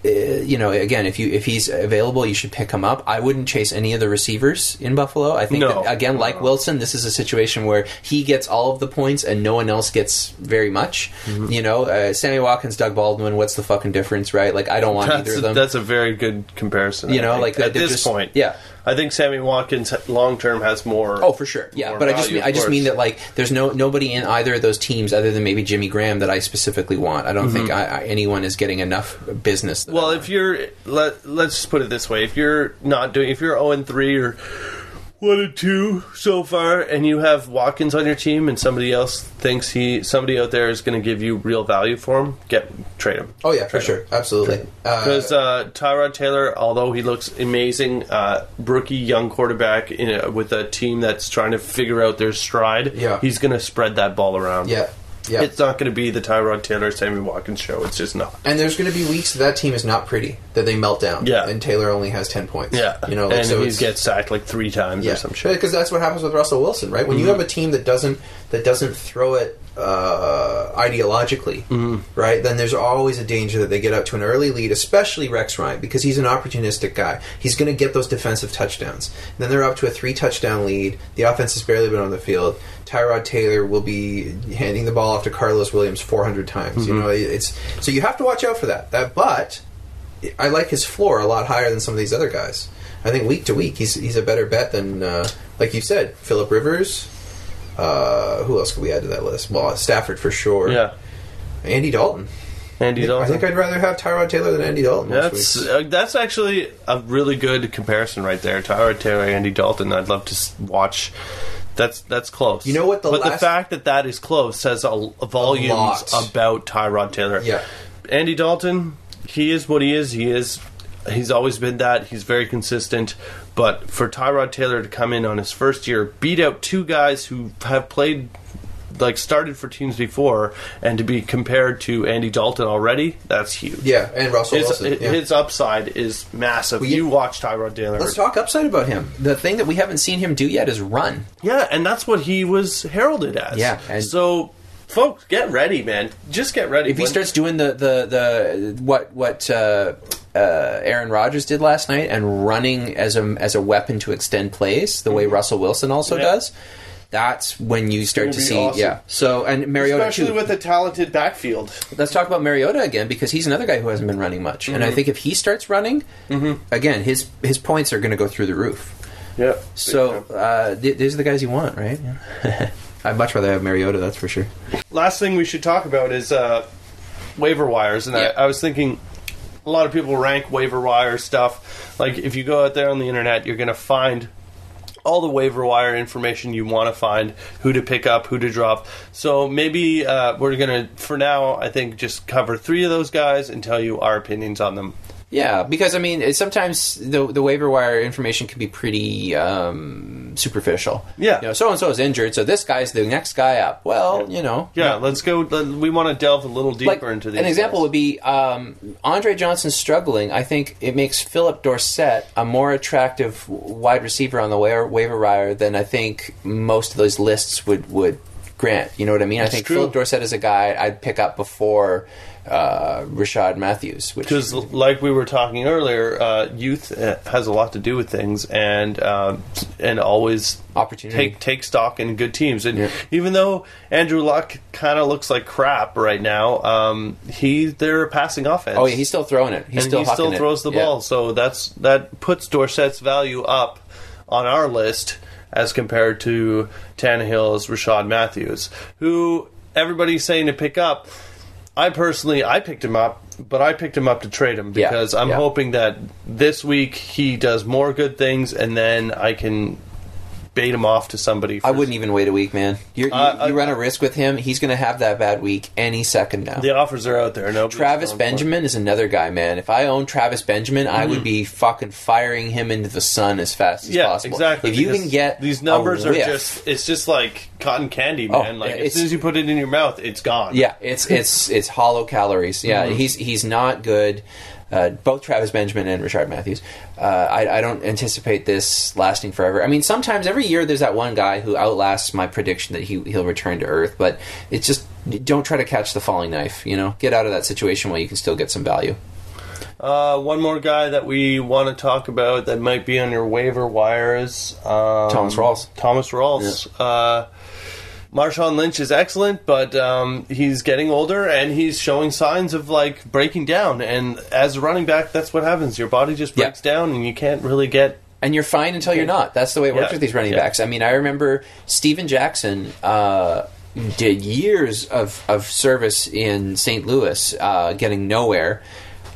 you know, again, if you if he's available, you should pick him up. I wouldn't chase any of the receivers in Buffalo. I think No. that, again, like Wilson, this is a situation where he gets all of the points and no one else gets very much. You know, uh, Sammy Watkins, Doug Baldwin. What's the fucking difference, right? Like, I don't want That's either a, of them. that's a very good comparison. You I know, think, like, at this just- point, yeah. I think Sammy Watkins long term has more. Oh, for sure. Yeah, but I just value, mean, I just mean that like there's no nobody in either of those teams other than maybe Jimmy Graham that I specifically want. I don't think I, I, anyone is getting enough business. Mm-hmm. Well, if you're let let's just put it this way: if you're not doing, if you're zero and three or one and two so far, and you have Watkins on your team, and somebody else thinks he somebody out there is going to give you real value for him, get trade him. oh yeah, for sure, absolutely. Because Uh, uh, Tyrod Taylor, although he looks amazing, uh, rookie young quarterback in a, with a team that's trying to figure out their stride, Yeah. he's going to spread that ball around. yeah, yeah. It's not going to be the Tyrod Taylor, Sammy Watkins show. It's just not. and there's going to be weeks that that team is not pretty that they melt down. Yeah. and Taylor only has ten points. Yeah, you know, like, and so he gets sacked like three times yeah, or some shit. because that's what happens with Russell Wilson, right? When you have a team that doesn't that doesn't throw it uh, ideologically, right? Then there's always a danger that they get up to an early lead, especially Rex Ryan, because he's an opportunistic guy. He's going to get those defensive touchdowns. then they're up to a three touchdown lead. The offense has barely been on the field. Tyrod Taylor will be handing the ball off to Karlos Williams 400 times. You know, it's so you have to watch out for that. That, but I like his floor a lot higher than some of these other guys. I think week to week, he's he's a better bet than, uh, like you said, Philip Rivers. Uh, who else could we add to that list? Well, Stafford for sure. Yeah, Andy Dalton. Andy I Dalton. think I'd rather have Tyrod Taylor than Andy Dalton. That's uh, that's actually a really good comparison right there. Tyrod Taylor, Andy Dalton. I'd love to watch. That's that's close. You know what the but the fact that that is close says a, a volumes lot. about Tyrod Taylor. Yeah. Andy Dalton, he is what he is. He is. He's always been that. He's very consistent. But for Tyrod Taylor to come in on his first year, beat out two guys who have played like started for teams before, and to be compared to Andy Dalton already, that's huge. Yeah, and Russell His, Wilson. yeah. his upside is massive. Well, you yeah. watch Tyrod Taylor. Let's talk upside about him. The thing that we haven't seen him do yet is run. Yeah, and that's what he was heralded as. Yeah, and- so folks, get ready, man. Just get ready. If he starts doing the the, the what what uh, uh, Aaron Rodgers did last night and running as a as a weapon to extend plays, the way Russell Wilson also Mm-hmm. Yeah. does. That's when you start gonna see, awesome. yeah. So and Mariota Especially too. with a talented backfield. Let's talk about Mariota again because he's another guy who hasn't been running much, and I Mm-hmm. think if he starts running, again, his his points are going to go through the roof. Yeah. So uh, th- these are the guys you want, right? I'd much rather have Mariota, that's for sure. last thing we should talk about is uh, waiver wires, and Yeah. I, I was thinking a lot of people rank waiver wire stuff. Like if you go out there on the internet, you're going to find all the waiver wire information you want to find, who to pick up, who to drop. So maybe uh, we're going to, for now, I think just cover three of those guys and tell you our opinions on them. Yeah, because I mean, sometimes the the waiver wire information can be pretty um, superficial. Yeah. you know, so and so is injured, so this guy's the next guy up. Well, you know, Yeah, let's go. let- We want to delve a little deeper like into these. an example guys. would be um, Andre Johnson struggling. I think it makes Phillip Dorsett a more attractive wide receiver on the waiver, waiver wire than I think most of those lists would would grant. You know what I mean? I think true. Phillip Dorsett is a guy I'd pick up before uh, Rishard Matthews, which because like we were talking earlier, uh, youth uh, has a lot to do with things, and uh, and always Opportunity. take take stock in good teams. And Yeah. even though Andrew Luck kind of looks like crap right now, um, he they're passing offense. oh yeah, he's still throwing it. He's and still he still hucking it. throws the Yeah. ball. So that's that puts Dorsett's value up on our list as compared to Tannehill's Rishard Matthews, who everybody's saying to pick up. I personally, I picked him up, but I picked him up to trade him Yeah, because I'm yeah. hoping that this week he does more good things, and then I can bait him off to somebody. I wouldn't even wait a week, man. You're, you Uh, you run a risk with him. He's going to have that bad week any second now. The offers are out there. No, Travis Benjamin is another guy, man. If I owned Travis Benjamin, I would be fucking firing him into the sun as fast as Mm-hmm. Yeah, possible. exactly. If you can get these numbers are just it's just like cotton candy, Oh, man. like as soon as you put it in your mouth, it's gone. yeah, it's it's it's hollow calories. Yeah, Mm-hmm. he's he's not good. Uh, both Travis Benjamin and Rishard Matthews. Uh, I, I don't anticipate this lasting forever. I mean, sometimes every year there's that one guy who outlasts my prediction that he he'll return to Earth, but it's just don't try to catch the falling knife. You know, get out of that situation while you can still get some value. Uh, one more guy that we want to talk about that might be on your waiver wires. Um, Thomas Rawls. Thomas Rawls. Uh, Marshawn Lynch is excellent, but um, he's getting older and he's showing signs of like breaking down. And as a running back, that's what happens. Your body just Yeah. breaks down, and you can't really get. and you're fine until you're not. That's the way it works Yeah. with these running Yeah. backs. I mean, I remember Steven Jackson uh, did years of, of service in St. Louis, uh, getting nowhere.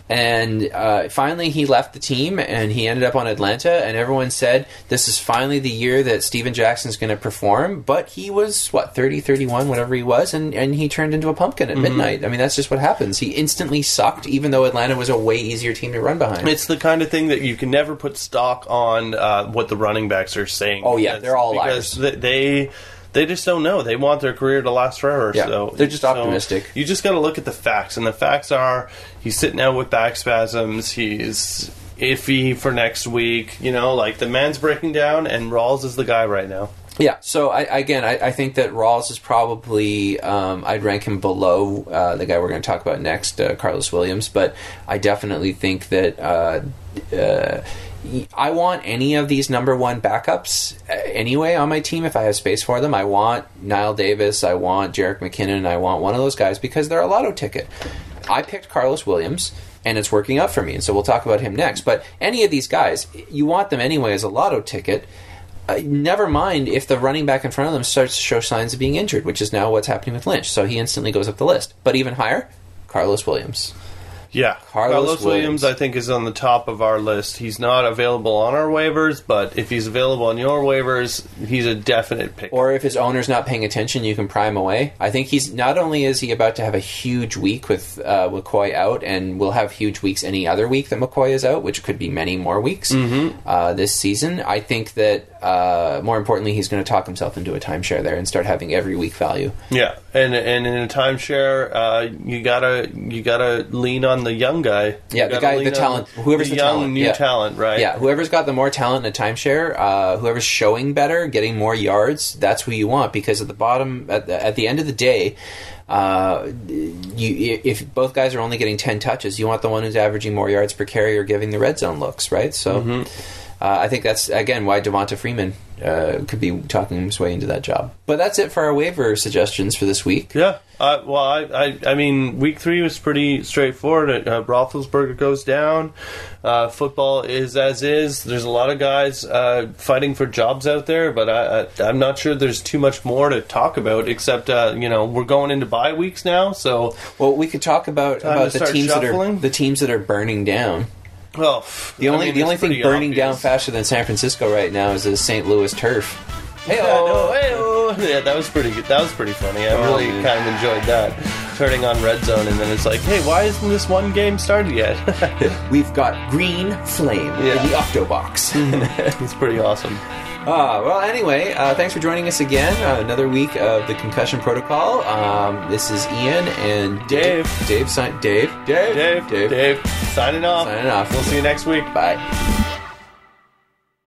And uh, finally, he left the team and he ended up on Atlanta. And everyone said, This is finally the year that Steven Jackson's going to perform. But he was, what, 30, 31, whatever he was. And, and he turned into a pumpkin Mm-hmm. at midnight. I mean, that's just what happens. He instantly sucked, even though Atlanta was a way easier team to run behind. It's the kind of thing that you can never put stock on uh, what the running backs are saying. Oh, yeah, they're all because liars. th- they they just don't know. They want their career to last forever. Yeah, so they're just so optimistic. You just got to look at the facts, and the facts are he's sitting out with back spasms. He's iffy for next week. You know, like the man's breaking down, and Rawls is the guy right now. Yeah. So I, again, I, I think that Rawls is probably um, I'd rank him below uh, the guy we're going to talk about next, uh, Karlos Williams. But I definitely think that uh, uh, I want any of these number one backups uh, anyway on my team if I have space for them. I want Knile Davis, I want Jerick McKinnon, I want one of those guys because they're a lotto ticket. I picked Karlos Williams. And it's working out for me, and so we'll talk about him next. But any of these guys, you want them anyway as a lotto ticket. Uh, never mind if the running back in front of them starts to show signs of being injured, which is now what's happening with Lynch. So he instantly goes up the list. But even higher, Karlos Williams. Yeah, Karlos Williams, Williams. I think, is on the top of our list. He's not available on our waivers, but if he's available on your waivers, he's a definite pick. Or if his owner's not paying attention, you can pry him away. I think he's not only is he about to have a huge week with uh, McCoy out, and we'll have huge weeks any other week that McCoy is out, which could be many more weeks uh, this season. I think that uh, more importantly, he's going to talk himself into a timeshare there and start having every week value. Yeah, and and in a timeshare, uh, you gotta you gotta lean on the young guy. Yeah, the guy, the talent, whoever's the, the, young talent, new yeah. talent, right? Yeah, whoever's got the more talent in a timeshare, uh, whoever's showing better, getting more yards, that's who you want. Because at the bottom, at the, at the end of the day, uh, you if both guys are only getting ten touches, you want the one who's averaging more yards per carry or giving the red zone looks, right? So. Mm-hmm. Uh, I think that's again why Devonta Freeman uh, could be talking his way into that job. But that's it for our waiver suggestions for this week. Yeah. Uh, well, I, I, I mean, week three was pretty straightforward. Uh, Roethlisberger goes down. Uh, football is as is. There's a lot of guys uh, fighting for jobs out there, but I, I, I'm not sure there's too much more to talk about. Except, uh, you know, we're going into bye weeks now, so Well, we could talk about about the teams that are the teams that are burning down. Well, The only the only thing burning down faster than San Francisco right now is the St. Louis turf. Hey, hey-oh. yeah, that was pretty good. That was pretty funny. I Oh, really man. kind of enjoyed that. Turning on red zone, and then it's like, hey, why isn't this one game started yet? We've got green flame Yeah. in the Octobox. it's pretty awesome. Ah, well, anyway, uh, thanks for joining us again. Uh, another week of the Concussion Protocol. Um, this is Ian and Dave. Dave. Dave, si- Dave. Dave. Dave, Dave, signing off. Signing off. We'll see you next week. Bye.